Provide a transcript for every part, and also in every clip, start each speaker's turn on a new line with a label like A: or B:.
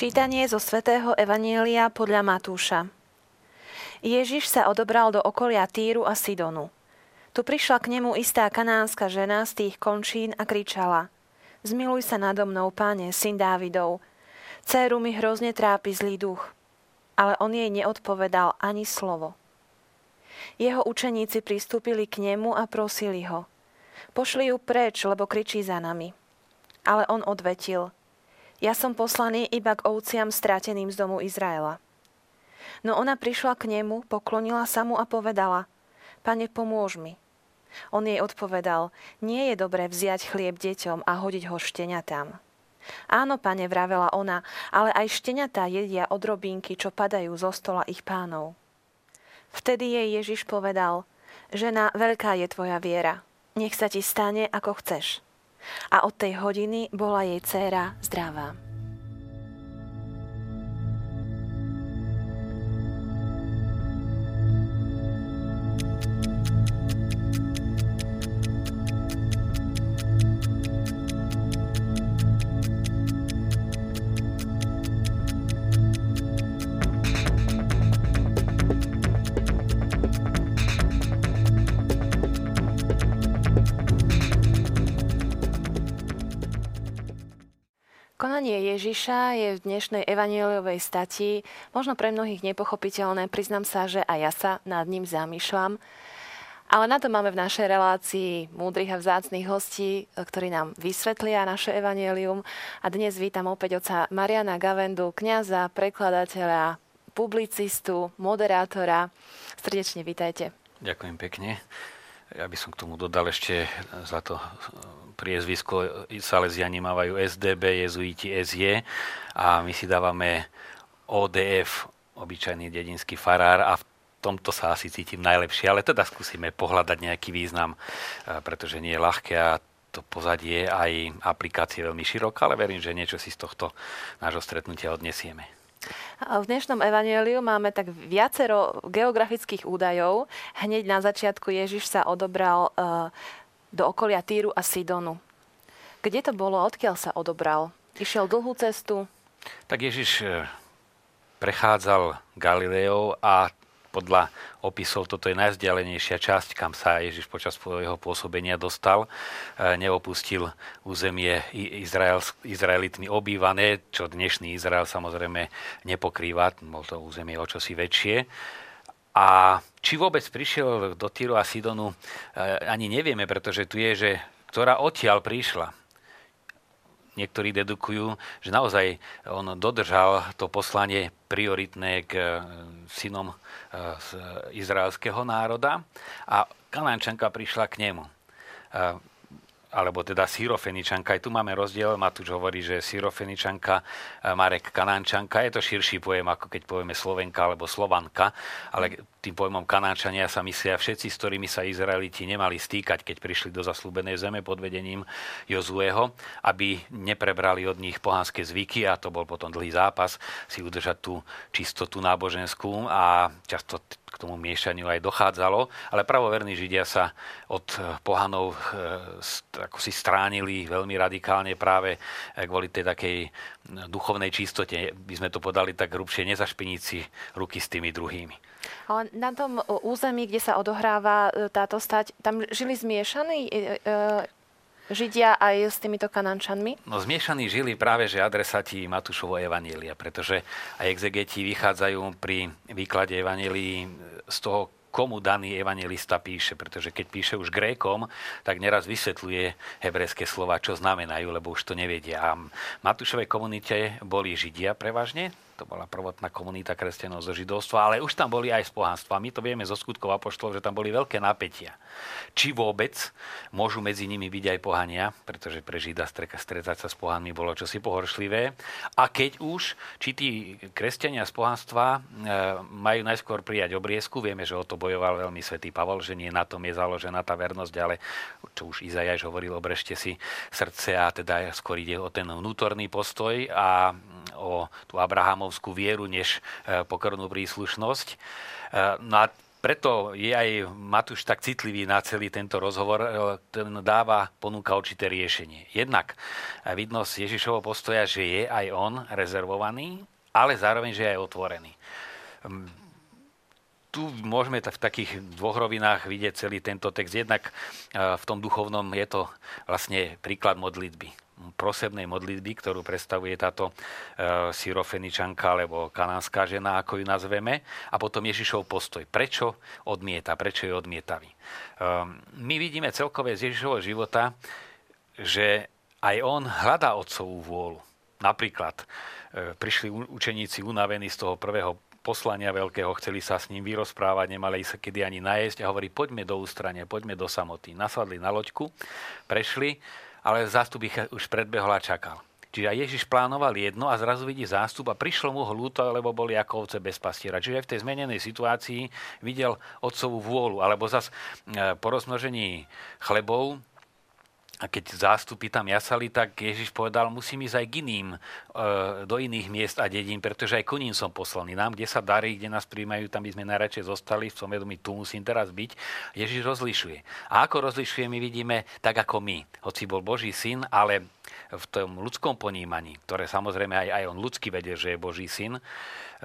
A: Čítanie zo svätého Evanielia podľa Matúša. Ježiš sa odobral do okolia Týru a Sidonu. Tu prišla k nemu istá kanánska žena z tých končín a kričala Zmiluj sa nado mnou, páne, syn Dávidov. Céru mi hrozne trápi zlý duch. Ale on jej neodpovedal ani slovo. Jeho učeníci pristúpili k nemu a prosili ho. Pošli ju preč, lebo kričí za nami. Ale on odvetil – ja som poslaný iba k ovciam stráteným z domu Izraela. No ona prišla k nemu, poklonila sa mu a povedala, Pane, pomôž mi. On jej odpovedal, nie je dobré vziať chlieb deťom a hodiť ho šteniatám. Áno, pane, vravela ona, ale aj šteniatá jedia odrobinky, čo padajú zo stola ich pánov. Vtedy jej Ježiš povedal, žena, veľká je tvoja viera, nech sa ti stane, ako chceš. A od tej hodiny bola jej dcéra zdravá. Ježiša je v dnešnej evanieliovej stati možno pre mnohých nepochopiteľné. Priznám sa, že aj ja sa nad ním zamýšľam. Ale na to máme v našej relácii múdrych a vzácných hostí, ktorí nám vysvetlia naše evanielium. A dnes vítam opäť oca Mariana Gavendu, kňaza, prekladateľa, publicistu, moderátora. Srdečne vítajte.
B: Ďakujem pekne. Ja by som k tomu dodal ešte za to priezvisko Salesiani mávajú SDB, jezuiti SJ a my si dávame ODF, obyčajný dedinský farár a v tomto sa asi cítim najlepšie, ale teda skúsime pohľadať nejaký význam, e, pretože nie je ľahké a to pozadie aj aplikácie veľmi široké, ale verím, že niečo si z tohto nášho stretnutia odnesieme.
A: V dnešnom evaneliu máme tak viacero geografických údajov. Hneď na začiatku Ježiš sa odobral uh, do okolia Týru a Sidonu. Kde to bolo? Odkiaľ sa odobral? Išiel dlhú cestu?
B: Tak Ježiš e, prechádzal Galileou a podľa opisov toto je najvzdialenejšia časť, kam sa Ježiš počas svojho pôsobenia dostal. E, neopustil územie Izrael, Izraelitmi obývané, čo dnešný Izrael samozrejme nepokrýva, bol to územie o čosi väčšie. A či vôbec prišiel do Týru a Sidonu, e, ani nevieme, pretože tu je, že ktorá odtiaľ prišla. Niektorí dedukujú, že naozaj on dodržal to poslanie prioritné k e, synom e, z izraelského národa a Kanánčanka prišla k nemu alebo teda sírofeničanka. Aj tu máme rozdiel. Matúš hovorí, že sírofeničanka, Marek Kanánčanka. Je to širší pojem, ako keď povieme Slovenka alebo Slovanka. Ale tým pojmom Kanánčania sa myslia všetci, s ktorými sa Izraeliti nemali stýkať, keď prišli do zaslúbenej zeme pod vedením Jozueho, aby neprebrali od nich pohanské zvyky a to bol potom dlhý zápas si udržať tú čistotu náboženskú a často k tomu miešaniu aj dochádzalo, ale pravoverní Židia sa od eh, pohanov eh, ako si stránili veľmi radikálne práve eh, kvôli tej takej duchovnej čistote. By sme to podali tak hrubšie, nezašpiniť si ruky s tými druhými.
A: Ale na tom území, kde sa odohráva táto stať, tam žili zmiešaní Židia aj s týmito kanančanmi?
B: No zmiešaní žili práve, že adresati Matúšovo Evanielia, pretože aj exegeti vychádzajú pri výklade Evanielii z toho, komu daný evangelista píše, pretože keď píše už Grékom, tak neraz vysvetľuje hebrejské slova, čo znamenajú, lebo už to nevedia. A Matúšovej komunite boli Židia prevažne, to bola prvotná komunita kresťanov zo židovstva, ale už tam boli aj z pohanstva. My to vieme zo skutkov apoštolov, že tam boli veľké napätia. Či vôbec môžu medzi nimi byť aj pohania, pretože pre žida stretať sa s pohanmi bolo čosi pohoršlivé. A keď už, či tí kresťania z pohanstva e, majú najskôr prijať obriezku, vieme, že o to bojoval veľmi svätý Pavol, že nie na tom je založená tá vernosť, ale čo už Izajaš hovoril, obrežte si srdce a teda skôr ide o ten vnútorný postoj a o tú Abrahamovskú vieru než e, pokornú príslušnosť. E, no a preto je aj Matúš tak citlivý na celý tento rozhovor, ten dáva, ponúka určité riešenie. Jednak vidno z Ježišovho postoja, že je aj on rezervovaný, ale zároveň, že je aj otvorený. Tu môžeme v takých dvoch rovinách vidieť celý tento text. Jednak v tom duchovnom je to vlastne príklad modlitby prosebnej modlitby, ktorú predstavuje táto e, syrofeničanka alebo kanánska žena, ako ju nazveme, a potom Ježišov postoj. Prečo odmieta, prečo je odmietavý. E, my vidíme celkové z Ježišovho života, že aj on hľadá otcovú vôľu. Napríklad e, prišli učeníci unavení z toho prvého poslania veľkého, chceli sa s ním vyrozprávať, nemali sa kedy ani najesť a hovorí, poďme do ústrania, poďme do samoty. Nasadli na loďku, prešli ale zástup ich už predbehol a čakal. Čiže aj Ježiš plánoval jedno a zrazu vidí zástup a prišlo mu ho ľúto, lebo boli ako ovce bez pastiera. Čiže aj v tej zmenenej situácii videl otcovú vôľu. Alebo zas e, po rozmnožení chlebov a keď zástupy tam jasali, tak Ježiš povedal, musím ísť aj k iným, e, do iných miest a dedín, pretože aj koním som poslaný. Nám, kde sa darí, kde nás príjmajú, tam by sme najradšej zostali, v tom vedomí, tu musím teraz byť. Ježiš rozlišuje. A ako rozlišuje, my vidíme tak ako my. Hoci bol Boží syn, ale v tom ľudskom ponímaní, ktoré samozrejme aj, aj on ľudsky vedie, že je Boží syn,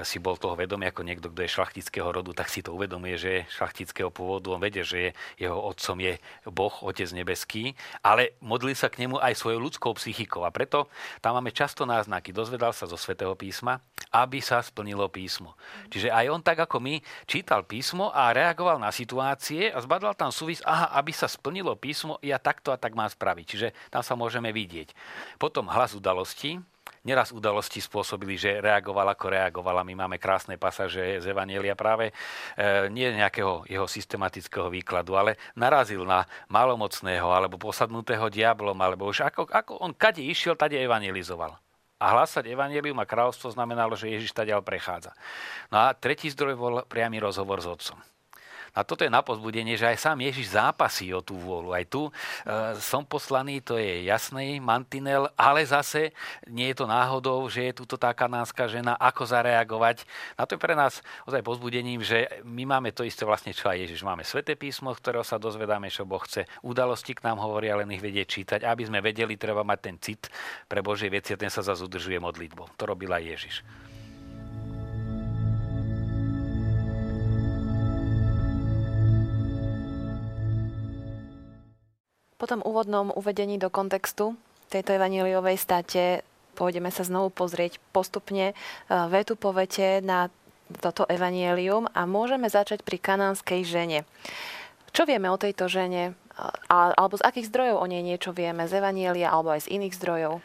B: si bol toho vedomý ako niekto, kto je šlachtického rodu, tak si to uvedomuje, že je šlachtického pôvodu. On vedie, že je, jeho otcom je Boh, Otec nebeský, ale modlí sa k nemu aj svojou ľudskou psychikou. A preto tam máme často náznaky. Dozvedal sa zo svätého písma, aby sa splnilo písmo. Čiže aj on tak ako my čítal písmo a reagoval na situácie a zbadal tam súvis, aha, aby sa splnilo písmo, ja takto a tak mám spraviť. Čiže tam sa môžeme vidieť. Potom hlas udalosti, Neraz udalosti spôsobili, že reagoval ako reagovala. My máme krásne pasaže z Evanielia práve e, nie nejakého jeho systematického výkladu, ale narazil na malomocného alebo posadnutého diablom, alebo už ako, ako on kade išiel, tade evangelizoval. A hlásať evanelium a kráľovstvo znamenalo, že Ježiš tadiaľ prechádza. No a tretí zdroj bol priamy rozhovor s otcom. A toto je na pozbudenie, že aj sám Ježiš zápasí o tú vôľu. Aj tu e, som poslaný, to je jasný mantinel, ale zase nie je to náhodou, že je tuto tá kanánska žena, ako zareagovať. Na to je pre nás ozaj pozbudením, že my máme to isté vlastne, čo aj Ježiš. Máme sveté písmo, z ktorého sa dozvedáme, čo Boh chce. Udalosti k nám hovoria, len ich vedieť čítať. Aby sme vedeli, treba mať ten cit pre Božie veci a ten sa zase udržuje modlitbou. To robil aj Ježiš.
A: Po tom úvodnom uvedení do kontextu tejto evaníliovej state pôjdeme sa znovu pozrieť postupne e, vetu po vete na toto evanielium a môžeme začať pri kanánskej žene. Čo vieme o tejto žene? Alebo z akých zdrojov o nej niečo vieme? Z evanielia alebo aj z iných zdrojov?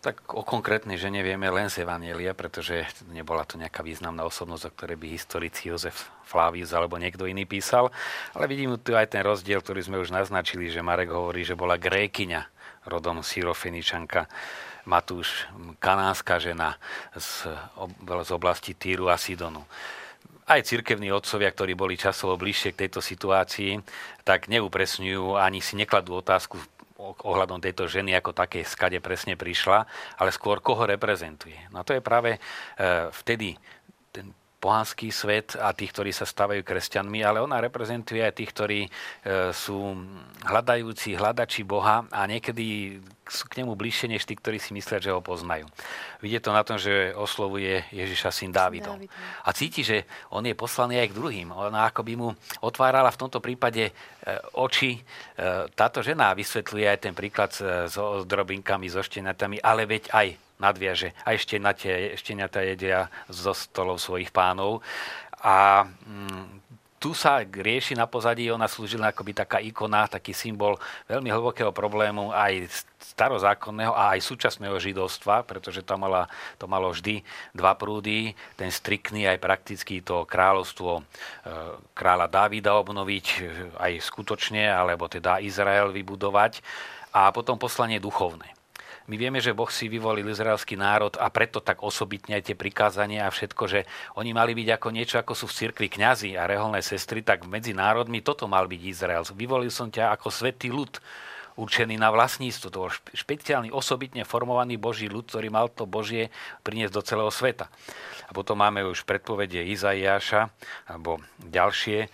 B: Tak o konkrétnej žene vieme len z Evanielia, pretože nebola to nejaká významná osobnosť, o ktorej by historici Jozef Flavius alebo niekto iný písal. Ale vidím tu aj ten rozdiel, ktorý sme už naznačili, že Marek hovorí, že bola grékyňa rodom Syrofeničanka. Matúš, kanánska žena z, z oblasti Týru a Sidonu aj cirkevní otcovia, ktorí boli časovo bližšie k tejto situácii, tak neupresňujú ani si nekladú otázku ohľadom tejto ženy ako také, skade presne prišla, ale skôr koho reprezentuje. No to je práve e, vtedy ten pohanský svet a tých, ktorí sa stavajú kresťanmi, ale ona reprezentuje aj tých, ktorí e, sú hľadajúci, hľadači Boha a niekedy sú k nemu bližšie než tí, ktorí si myslia, že ho poznajú. Vidie to na tom, že oslovuje Ježiša syn Dávidov. A cíti, že on je poslaný aj k druhým. Ona ako by mu otvárala v tomto prípade e, oči. E, táto žena vysvetľuje aj ten príklad so drobinkami, so štenatami, ale veď aj nadviaže. A ešte na tie šteniatá jedia zo stolov svojich pánov. A mm, tu sa rieši na pozadí, ona slúžila akoby taká ikona, taký symbol veľmi hlbokého problému aj starozákonného a aj súčasného židovstva, pretože to, mala, to malo vždy dva prúdy, ten striktný aj praktický to kráľovstvo e, kráľa Dávida obnoviť e, aj skutočne, alebo teda Izrael vybudovať a potom poslanie duchovné. My vieme, že Boh si vyvolil izraelský národ a preto tak osobitne aj tie prikázania a všetko, že oni mali byť ako niečo, ako sú v cirkvi kňazi a reholné sestry, tak medzi národmi toto mal byť Izrael. Vyvolil som ťa ako svetý ľud. určený na vlastníctvo. To bol špeciálny, osobitne formovaný Boží ľud, ktorý mal to Božie priniesť do celého sveta. A potom máme už predpovede Izaiáša, alebo ďalšie, e,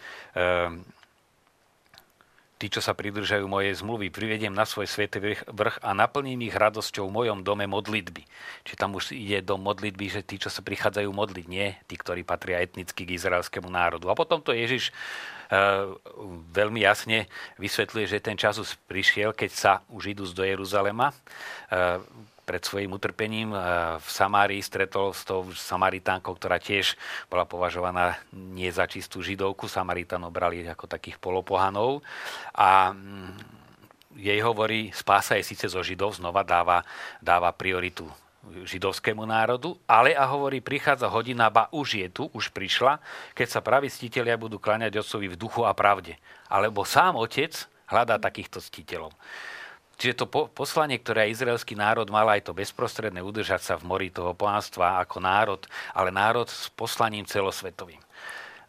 B: Tí, čo sa pridržajú mojej zmluvy, privediem na svoj svätý vrch a naplním ich radosťou v mojom dome modlitby. Čiže tam už ide do modlitby, že tí, čo sa prichádzajú modliť, nie tí, ktorí patria etnicky k izraelskému národu. A potom to Ježiš e, veľmi jasne vysvetľuje, že ten čas už prišiel, keď sa už idú do Jeruzalema. E, pred svojim utrpením eh, v Samárii stretol s tou Samaritánkou, ktorá tiež bola považovaná nie za čistú židovku. Samaritánov brali ako takých polopohanov. A mm, jej hovorí, spása je síce zo židov, znova dáva, dáva prioritu židovskému národu, ale a hovorí, prichádza hodina, ba už je tu, už prišla, keď sa praví ctiteľia budú kláňať otcovi v duchu a pravde. Alebo sám otec hľadá takýchto ctiteľov. Čiže to po, poslanie, ktoré izraelský národ mal aj to bezprostredné udržať sa v mori toho pánstva ako národ, ale národ s poslaním celosvetovým.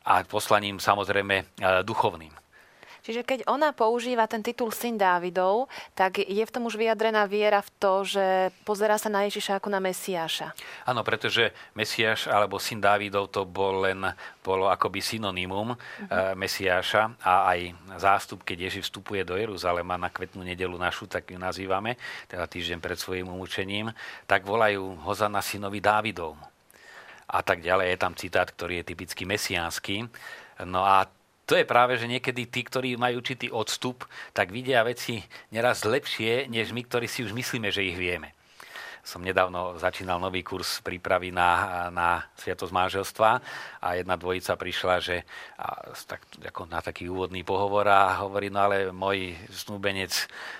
B: A poslaním samozrejme e, duchovným.
A: Čiže keď ona používa ten titul syn Dávidov, tak je v tom už vyjadrená viera v to, že pozerá sa na Ježiša ako na Mesiáša.
B: Áno, pretože Mesiáš alebo syn Dávidov to bol len, bolo akoby synonymum uh-huh. Mesiáša a aj zástup, keď Ježiš vstupuje do Jeruzalema na kvetnú nedelu našu, tak ju nazývame, teda týždeň pred svojim umúčením, tak volajú Hozana synovi Dávidov. A tak ďalej je tam citát, ktorý je typicky mesiánsky. No a to je práve, že niekedy tí, ktorí majú určitý odstup, tak vidia veci neraz lepšie, než my, ktorí si už myslíme, že ich vieme som nedávno začínal nový kurz prípravy na, na Sviatosť manželstva a jedna dvojica prišla, že a, tak, ako na taký úvodný pohovor a hovorí, no ale môj snúbenec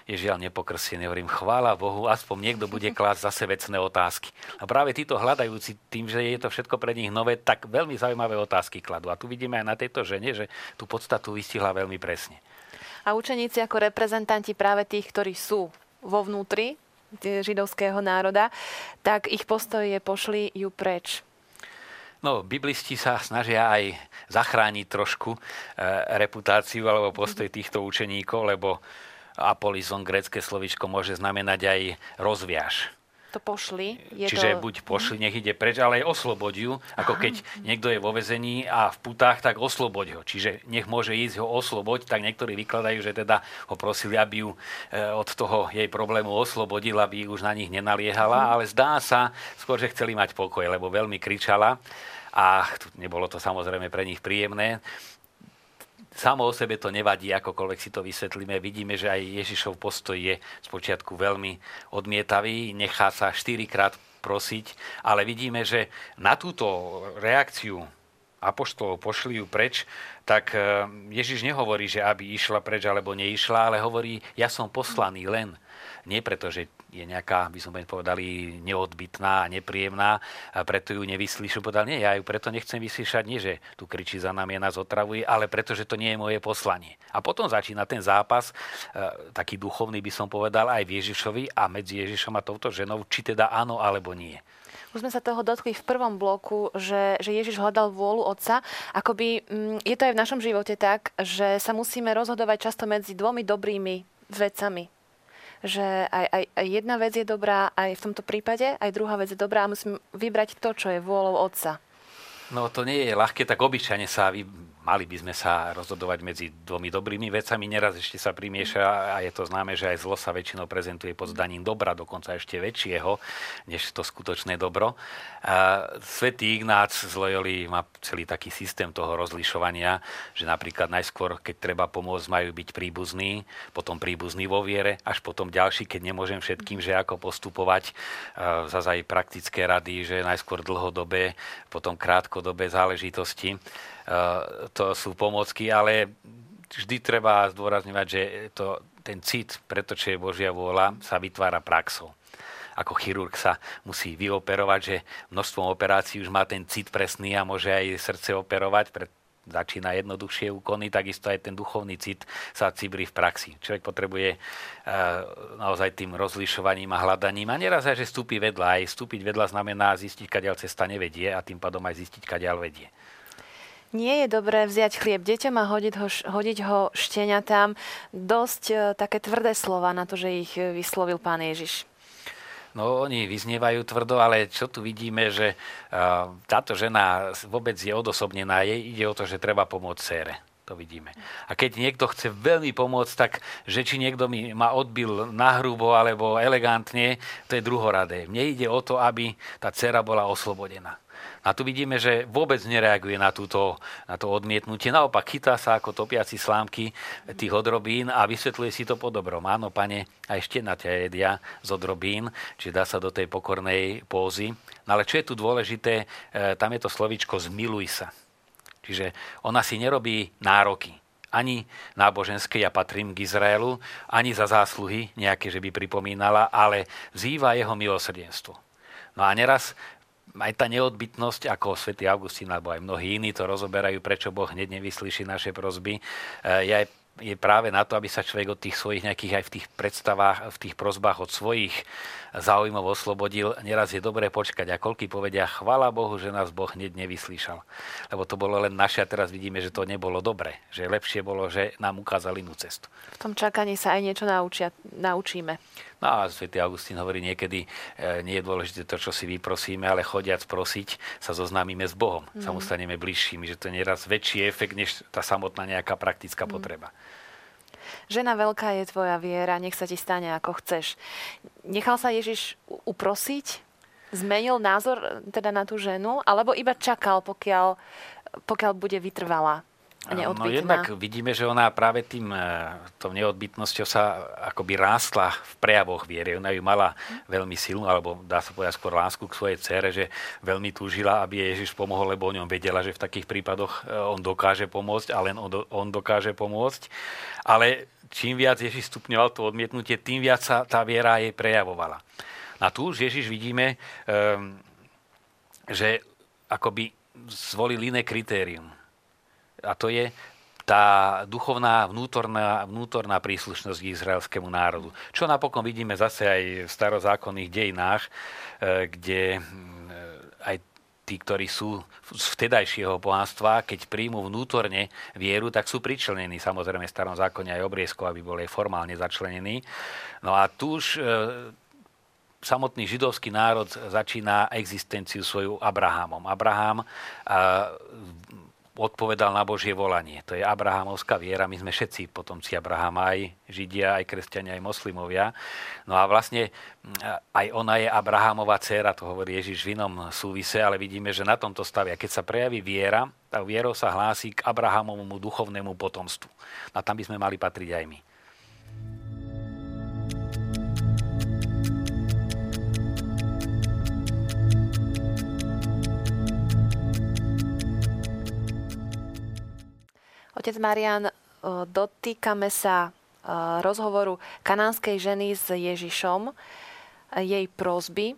B: je žiaľ nepokrstený. Hovorím, chvála Bohu, aspoň niekto bude klásť zase vecné otázky. A práve títo hľadajúci tým, že je to všetko pre nich nové, tak veľmi zaujímavé otázky kladú. A tu vidíme aj na tejto žene, že tú podstatu vystihla veľmi presne.
A: A učeníci ako reprezentanti práve tých, ktorí sú vo vnútri židovského národa, tak ich postoj pošli ju preč.
B: No, biblisti sa snažia aj zachrániť trošku e, reputáciu alebo postoj týchto učeníkov, lebo apolizon, grecké slovičko, môže znamenať aj rozviaž
A: to pošli. Je
B: Čiže
A: to...
B: buď pošli, nech ide preč, ale aj osloboď ju. Ako keď niekto je vo vezení a v putách, tak osloboď ho. Čiže nech môže ísť ho osloboď, tak niektorí vykladajú, že teda ho prosili, aby ju e, od toho jej problému oslobodil, aby už na nich nenaliehala, ale zdá sa skôr, že chceli mať pokoj, lebo veľmi kričala a nebolo to samozrejme pre nich príjemné. Samo o sebe to nevadí, akokoľvek si to vysvetlíme. Vidíme, že aj Ježišov postoj je spočiatku veľmi odmietavý, nechá sa štyrikrát prosiť, ale vidíme, že na túto reakciu apoštolov pošli ju preč, tak eh, Ježiš nehovorí, že aby išla preč alebo neišla, ale hovorí, ja som poslaný len. Nie preto, že je nejaká, by som povedali, neodbitná a nepríjemná a preto ju nevyslyšu. Povedal, nie, ja ju preto nechcem vyslyšať, nie, že tu kričí za nami a nás otravuje, ale preto, že to nie je moje poslanie. A potom začína ten zápas, e, taký duchovný by som povedal, aj v Ježišovi a medzi Ježišom a touto ženou, či teda áno alebo nie.
A: Už sme sa toho dotkli v prvom bloku, že, že Ježiš hľadal vôľu Otca. Akoby mm, je to aj v našom živote tak, že sa musíme rozhodovať často medzi dvomi dobrými vecami že aj, aj, aj jedna vec je dobrá aj v tomto prípade, aj druhá vec je dobrá a musím vybrať to, čo je vôľou otca.
B: No to nie je ľahké, tak obyčajne sa vy, mali by sme sa rozhodovať medzi dvomi dobrými vecami. Neraz ešte sa primieša a je to známe, že aj zlo sa väčšinou prezentuje pod zdaním dobra, dokonca ešte väčšieho, než to skutočné dobro. Svetý Ignác z Loyoli má celý taký systém toho rozlišovania, že napríklad najskôr, keď treba pomôcť, majú byť príbuzní, potom príbuzní vo viere, až potom ďalší, keď nemôžem všetkým, že ako postupovať. Zase aj praktické rady, že najskôr dlhodobé, potom krátkodobé záležitosti to sú pomocky, ale vždy treba zdôrazňovať, že to, ten cit, preto čo je Božia vôľa, sa vytvára praxou ako chirurg sa musí vyoperovať, že množstvom operácií už má ten cit presný a môže aj srdce operovať, pre, začína jednoduchšie úkony, takisto aj ten duchovný cit sa cibri v praxi. Človek potrebuje uh, naozaj tým rozlišovaním a hľadaním a neraz aj, že vstúpi vedľa. Aj vstúpiť vedľa znamená zistiť, kadiaľ cesta nevedie a tým pádom aj zistiť, kadiaľ vedie.
A: Nie je dobré vziať chlieb deťom a hodiť ho, hodiť ho šteniatám. Dosť e, také tvrdé slova na to, že ich e, vyslovil pán Ježiš.
B: No, oni vyznievajú tvrdo, ale čo tu vidíme, že uh, táto žena vôbec je odosobnená. Jej ide o to, že treba pomôcť cére. To vidíme. A keď niekto chce veľmi pomôcť, tak že či niekto mi ma odbil nahrubo alebo elegantne, to je druhoradé. Mne ide o to, aby tá dcera bola oslobodená. A tu vidíme, že vôbec nereaguje na, túto, na to odmietnutie. Naopak chytá sa ako topiaci slámky tých odrobín a vysvetľuje si to po dobrom. Áno, pane, aj ešte na ťa jedia z odrobín, či dá sa do tej pokornej pózy. No ale čo je tu dôležité, e, tam je to slovičko zmiluj sa. Čiže ona si nerobí nároky ani náboženské, ja patrím k Izraelu, ani za zásluhy nejaké, že by pripomínala, ale vzýva jeho milosrdenstvo. No a neraz aj tá neodbytnosť, ako svätý Augustín alebo aj mnohí iní to rozoberajú, prečo Boh hneď nevyslyší naše prozby, je aj je práve na to, aby sa človek od tých svojich nejakých aj v tých predstavách, v tých prozbách od svojich záujmov oslobodil. Neraz je dobré počkať a koľky povedia, chvala Bohu, že nás Boh hneď nevyslíšal. Lebo to bolo len naše a teraz vidíme, že to nebolo dobre. Že lepšie bolo, že nám ukázali inú cestu.
A: V tom čakaní sa aj niečo naučia, naučíme.
B: No a svätý Augustín hovorí niekedy, e, nie je dôležité to, čo si vyprosíme, ale chodiac prosiť, sa zoznámime s Bohom. Mm. Sa mu staneme bližšími, že to je nieraz väčší efekt, než tá samotná nejaká praktická mm. potreba.
A: Žena veľká je tvoja viera, nech sa ti stane ako chceš. Nechal sa Ježiš uprosiť? Zmenil názor teda na tú ženu? Alebo iba čakal, pokiaľ, pokiaľ bude vytrvalá?
B: No jednak vidíme, že ona práve tým, e, tou neodbytnosťou sa akoby rástla v prejavoch viery. Ona ju mala veľmi silnú, alebo dá sa povedať skôr lásku k svojej cére, že veľmi túžila, aby jej Ježiš pomohol, lebo o ňom vedela, že v takých prípadoch e, on dokáže pomôcť a len on dokáže pomôcť. Ale čím viac Ježiš stupňoval to odmietnutie, tým viac sa tá viera jej prejavovala. A tu už Ježiš vidíme, ehm, že akoby zvolil iné kritérium a to je tá duchovná vnútorná, vnútorná príslušnosť k izraelskému národu. Čo napokon vidíme zase aj v starozákonných dejinách, e, kde aj tí, ktorí sú z vtedajšieho bohatstva, keď príjmu vnútorne vieru, tak sú pričlenení samozrejme v starom zákone aj obriezko, aby boli formálne začlenení. No a tu už e, samotný židovský národ začína existenciu svoju Abrahamom. Abraham odpovedal na Božie volanie. To je Abrahamovská viera. My sme všetci potomci Abrahama, aj Židia, aj kresťania, aj moslimovia. No a vlastne mm, aj ona je Abrahamová dcéra, to hovorí Ježiš v inom súvise, ale vidíme, že na tomto stavia. Keď sa prejaví viera, tak vierou sa hlási k Abrahamovému duchovnému potomstvu. A tam by sme mali patriť aj my.
A: Otec Marian, dotýkame sa rozhovoru kanánskej ženy s Ježišom, jej prozby.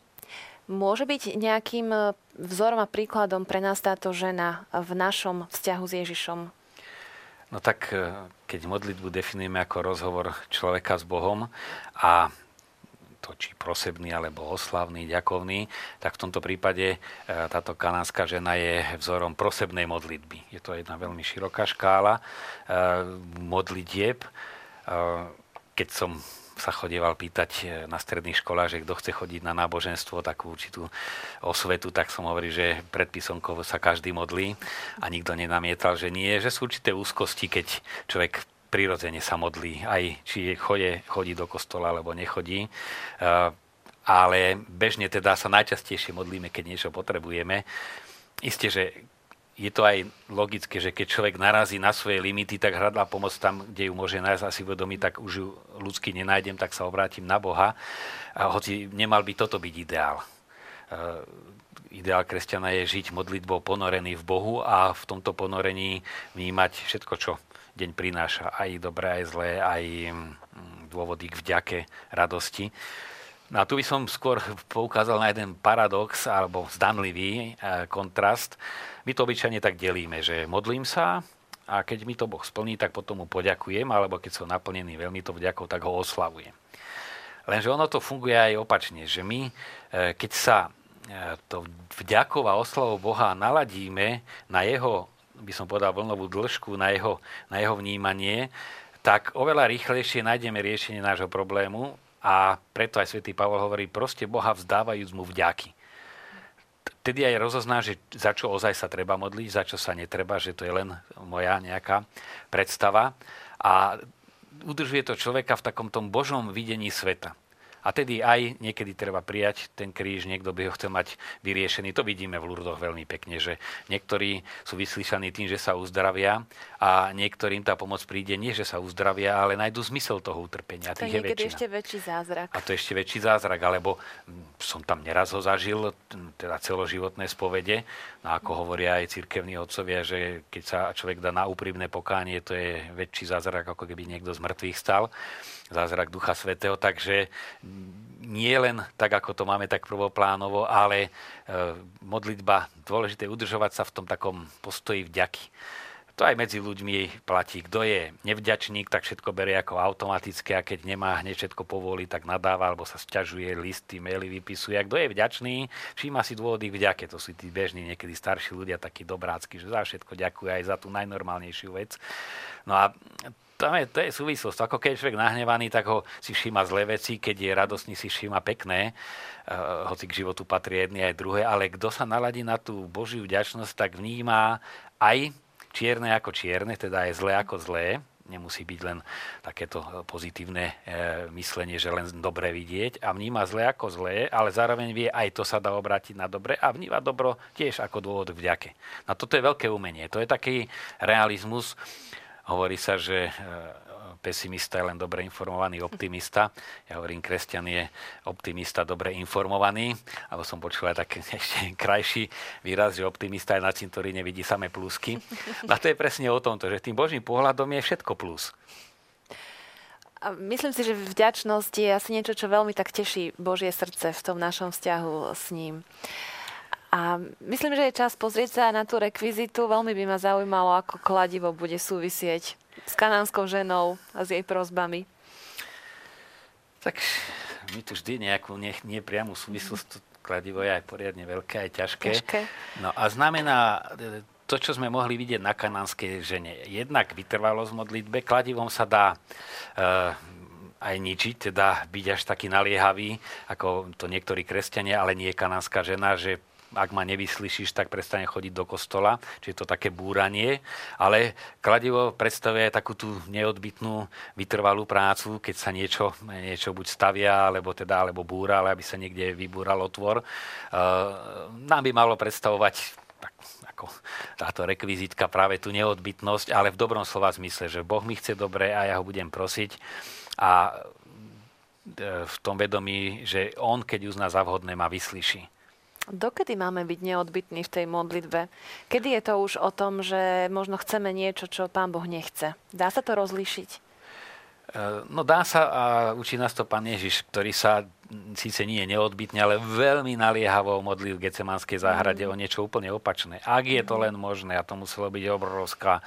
A: Môže byť nejakým vzorom a príkladom pre nás táto žena v našom vzťahu s Ježišom?
B: No tak, e, keď modlitbu definujeme ako rozhovor človeka s Bohom a to či prosebný alebo oslavný, ďakovný, tak v tomto prípade e, táto kanánska žena je vzorom prosebnej modlitby. Je to jedna veľmi široká škála e, modlitieb. E, keď som sa chodieval pýtať na stredných školách, že kto chce chodiť na náboženstvo, takú určitú osvetu, tak som hovoril, že pred písomkou sa každý modlí a nikto nenamietal, že nie, že sú určité úzkosti, keď človek prirodzene sa modlí, aj či chodí, chodí do kostola alebo nechodí. Eh, ale bežne teda sa najčastejšie modlíme, keď niečo potrebujeme. Isté, že je to aj logické, že keď človek narazí na svoje limity, tak hľadá pomoc tam, kde ju môže nájsť asi vedomí, tak už ju ľudsky nenájdem, tak sa obrátim na Boha. A hoci nemal by toto byť ideál. Uh, ideál kresťana je žiť modlitbou ponorený v Bohu a v tomto ponorení vnímať všetko, čo deň prináša aj dobré, aj zlé, aj mm, dôvody k vďake, radosti. No a tu by som skôr poukázal na jeden paradox alebo zdanlivý e, kontrast. My to obyčajne tak delíme, že modlím sa a keď mi to Boh splní, tak potom mu poďakujem, alebo keď som naplnený veľmi to vďakou, tak ho oslavujem. Lenže ono to funguje aj opačne, že my, e, keď sa e, to vďakov a oslavou Boha naladíme na jeho by som povedal, vlnovú dĺžku na jeho, na jeho vnímanie, tak oveľa rýchlejšie nájdeme riešenie nášho problému a preto aj svätý Pavol hovorí, proste Boha vzdávajúc mu vďaky. Tedy aj rozozná, že za čo ozaj sa treba modliť, za čo sa netreba, že to je len moja nejaká predstava. A udržuje to človeka v takom tom božom videní sveta. A tedy aj niekedy treba prijať ten kríž, niekto by ho chcel mať vyriešený. To vidíme v Lurdoch veľmi pekne, že niektorí sú vyslíšaní tým, že sa uzdravia a niektorým tá pomoc príde nie, že sa uzdravia, ale nájdú zmysel toho utrpenia.
A: To je niekedy ešte väčší zázrak.
B: A to ešte väčší zázrak, alebo hm, som tam neraz ho zažil, hm, teda celoživotné spovede, no ako hovoria aj cirkevní otcovia, že keď sa človek dá na úprimné pokánie, to je väčší zázrak, ako keby niekto z mŕtvych stal zázrak Ducha Svetého, takže nie len tak, ako to máme tak prvoplánovo, ale e, modlitba, dôležité udržovať sa v tom takom postoji vďaky. To aj medzi ľuďmi platí. Kto je nevďačník, tak všetko berie ako automatické a keď nemá hneď všetko povolí, tak nadáva alebo sa sťažuje, listy, maily vypisuje. A kto je vďačný, všíma si dôvody vďake. To sú tí bežní, niekedy starší ľudia, takí dobrácky, že za všetko ďakuje aj za tú najnormálnejšiu vec. No a tam je, to je súvislosť. Ako keď je človek nahnevaný, tak ho si všíma zlé veci, keď je radostný, si všíma pekné, uh, hoci k životu patrí jedny aj druhé, ale kto sa naladí na tú Božiu vďačnosť, tak vníma aj čierne ako čierne, teda aj zlé ako zlé. Nemusí byť len takéto pozitívne e, myslenie, že len dobre vidieť a vníma zlé ako zlé, ale zároveň vie, aj to sa dá obrátiť na dobre a vníma dobro tiež ako dôvod k vďake. No toto je veľké umenie. To je taký realizmus, Hovorí sa, že e, pesimista je len dobre informovaný optimista. Ja hovorím, kresťan je optimista dobre informovaný. Alebo som počul aj tak ešte krajší výraz, že optimista je na cintoríne nevidí samé plusky. A to je presne o tomto, že tým božím pohľadom je všetko plus.
A: Myslím si, že vďačnosť je asi niečo, čo veľmi tak teší Božie srdce v tom našom vzťahu s ním. A myslím, že je čas pozrieť sa na tú rekvizitu. Veľmi by ma zaujímalo, ako kladivo bude súvisieť s kanánskou ženou a s jej prozbami.
B: Tak my tu vždy nejakú nie, nepriamú súvislosť. Kladivo je aj poriadne veľké, aj ťažké.
A: ťažké.
B: No a znamená to, čo sme mohli vidieť na kanánskej žene. Jednak vytrvalosť modlitbe. Kladivom sa dá uh, aj ničiť, teda byť až taký naliehavý, ako to niektorí kresťania, ale nie kanánska žena, že ak ma nevyslyšíš, tak prestane chodiť do kostola, čiže to také búranie, ale kladivo predstavuje takú tú neodbitnú vytrvalú prácu, keď sa niečo, niečo buď stavia, alebo teda, alebo búra, ale aby sa niekde vybúral otvor. Uh, nám by malo predstavovať tak, ako táto rekvizitka práve tú neodbitnosť, ale v dobrom slova zmysle, že Boh mi chce dobre a ja ho budem prosiť a e, v tom vedomí, že on, keď uzná za vhodné, ma vyslyší.
A: Dokedy máme byť neodbitní v tej modlitbe? Kedy je to už o tom, že možno chceme niečo, čo Pán Boh nechce? Dá sa to rozlíšiť? E,
B: no dá sa a učí nás to Pán Ježiš, ktorý sa síce nie je neodbitne, ale veľmi naliehavo modlil v Gecemanskej záhrade mm. o niečo úplne opačné. Ak je to mm. len možné, a to muselo byť obrovská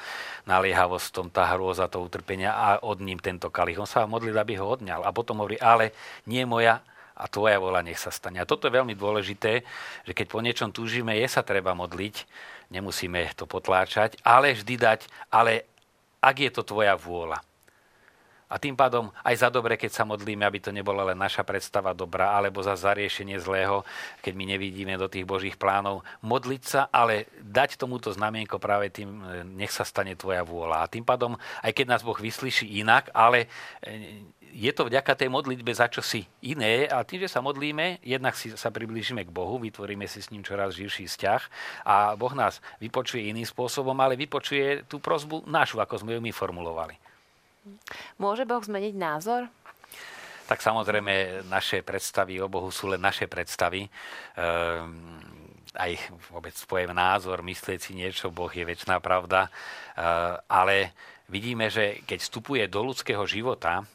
B: naliehavosť tom, tá hrôza, to utrpenia a od ním tento kalich. On sa modlil, aby ho odňal. A potom hovorí, ale nie moja, a tvoja vola nech sa stane. A toto je veľmi dôležité, že keď po niečom túžime, je sa treba modliť, nemusíme to potláčať, ale vždy dať, ale ak je to tvoja vôľa. A tým pádom aj za dobre, keď sa modlíme, aby to nebola len naša predstava dobrá, alebo za zariešenie zlého, keď my nevidíme do tých Božích plánov. Modliť sa, ale dať tomuto znamienko práve tým, nech sa stane tvoja vôľa. A tým pádom, aj keď nás Boh vyslyší inak, ale je to vďaka tej modlitbe za čo si iné a tým, že sa modlíme, jednak si sa priblížime k Bohu, vytvoríme si s ním čoraz živší vzťah a Boh nás vypočuje iným spôsobom, ale vypočuje tú prozbu našu, ako sme ju my formulovali.
A: Môže Boh zmeniť názor?
B: Tak samozrejme, naše predstavy o Bohu sú len naše predstavy. Ehm, aj vôbec pojem názor, myslieť si niečo, Boh je väčšiná pravda. Ehm, ale vidíme, že keď vstupuje do ľudského života,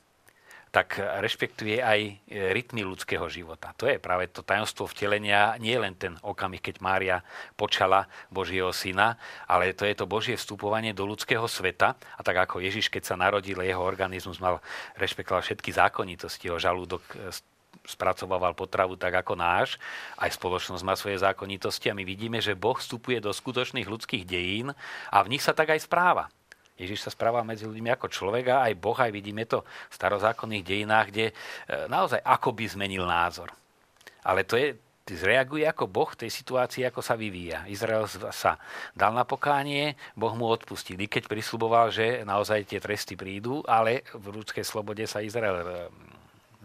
B: tak rešpektuje aj e, rytmy ľudského života. To je práve to tajomstvo vtelenia, nie len ten okamih, keď Mária počala Božieho syna, ale to je to Božie vstupovanie do ľudského sveta. A tak ako Ježiš, keď sa narodil, jeho organizmus mal rešpektovať všetky zákonitosti, jeho žalúdok e, spracovával potravu tak ako náš, aj spoločnosť má svoje zákonitosti a my vidíme, že Boh vstupuje do skutočných ľudských dejín a v nich sa tak aj správa. Ježiš sa správa medzi ľuďmi ako človeka, aj Boh, aj vidíme to v starozákonných dejinách, kde e, naozaj akoby zmenil názor. Ale to je, zreaguje ako Boh v tej situácii, ako sa vyvíja. Izrael sa dal na pokánie, Boh mu odpustil. Keď prisľuboval, že naozaj tie tresty prídu, ale v ľudskej slobode sa Izrael e,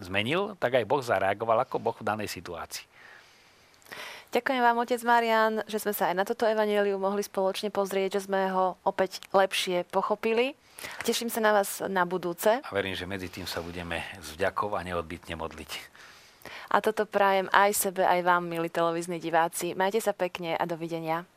B: zmenil, tak aj Boh zareagoval ako Boh v danej situácii.
A: Ďakujem vám, otec Marian, že sme sa aj na toto evaneliu mohli spoločne pozrieť, že sme ho opäť lepšie pochopili. Teším sa na vás na budúce.
B: A verím, že medzi tým sa budeme s vďakov a neodbitne modliť.
A: A toto prajem aj sebe, aj vám, milí televízni diváci. Majte sa pekne a dovidenia.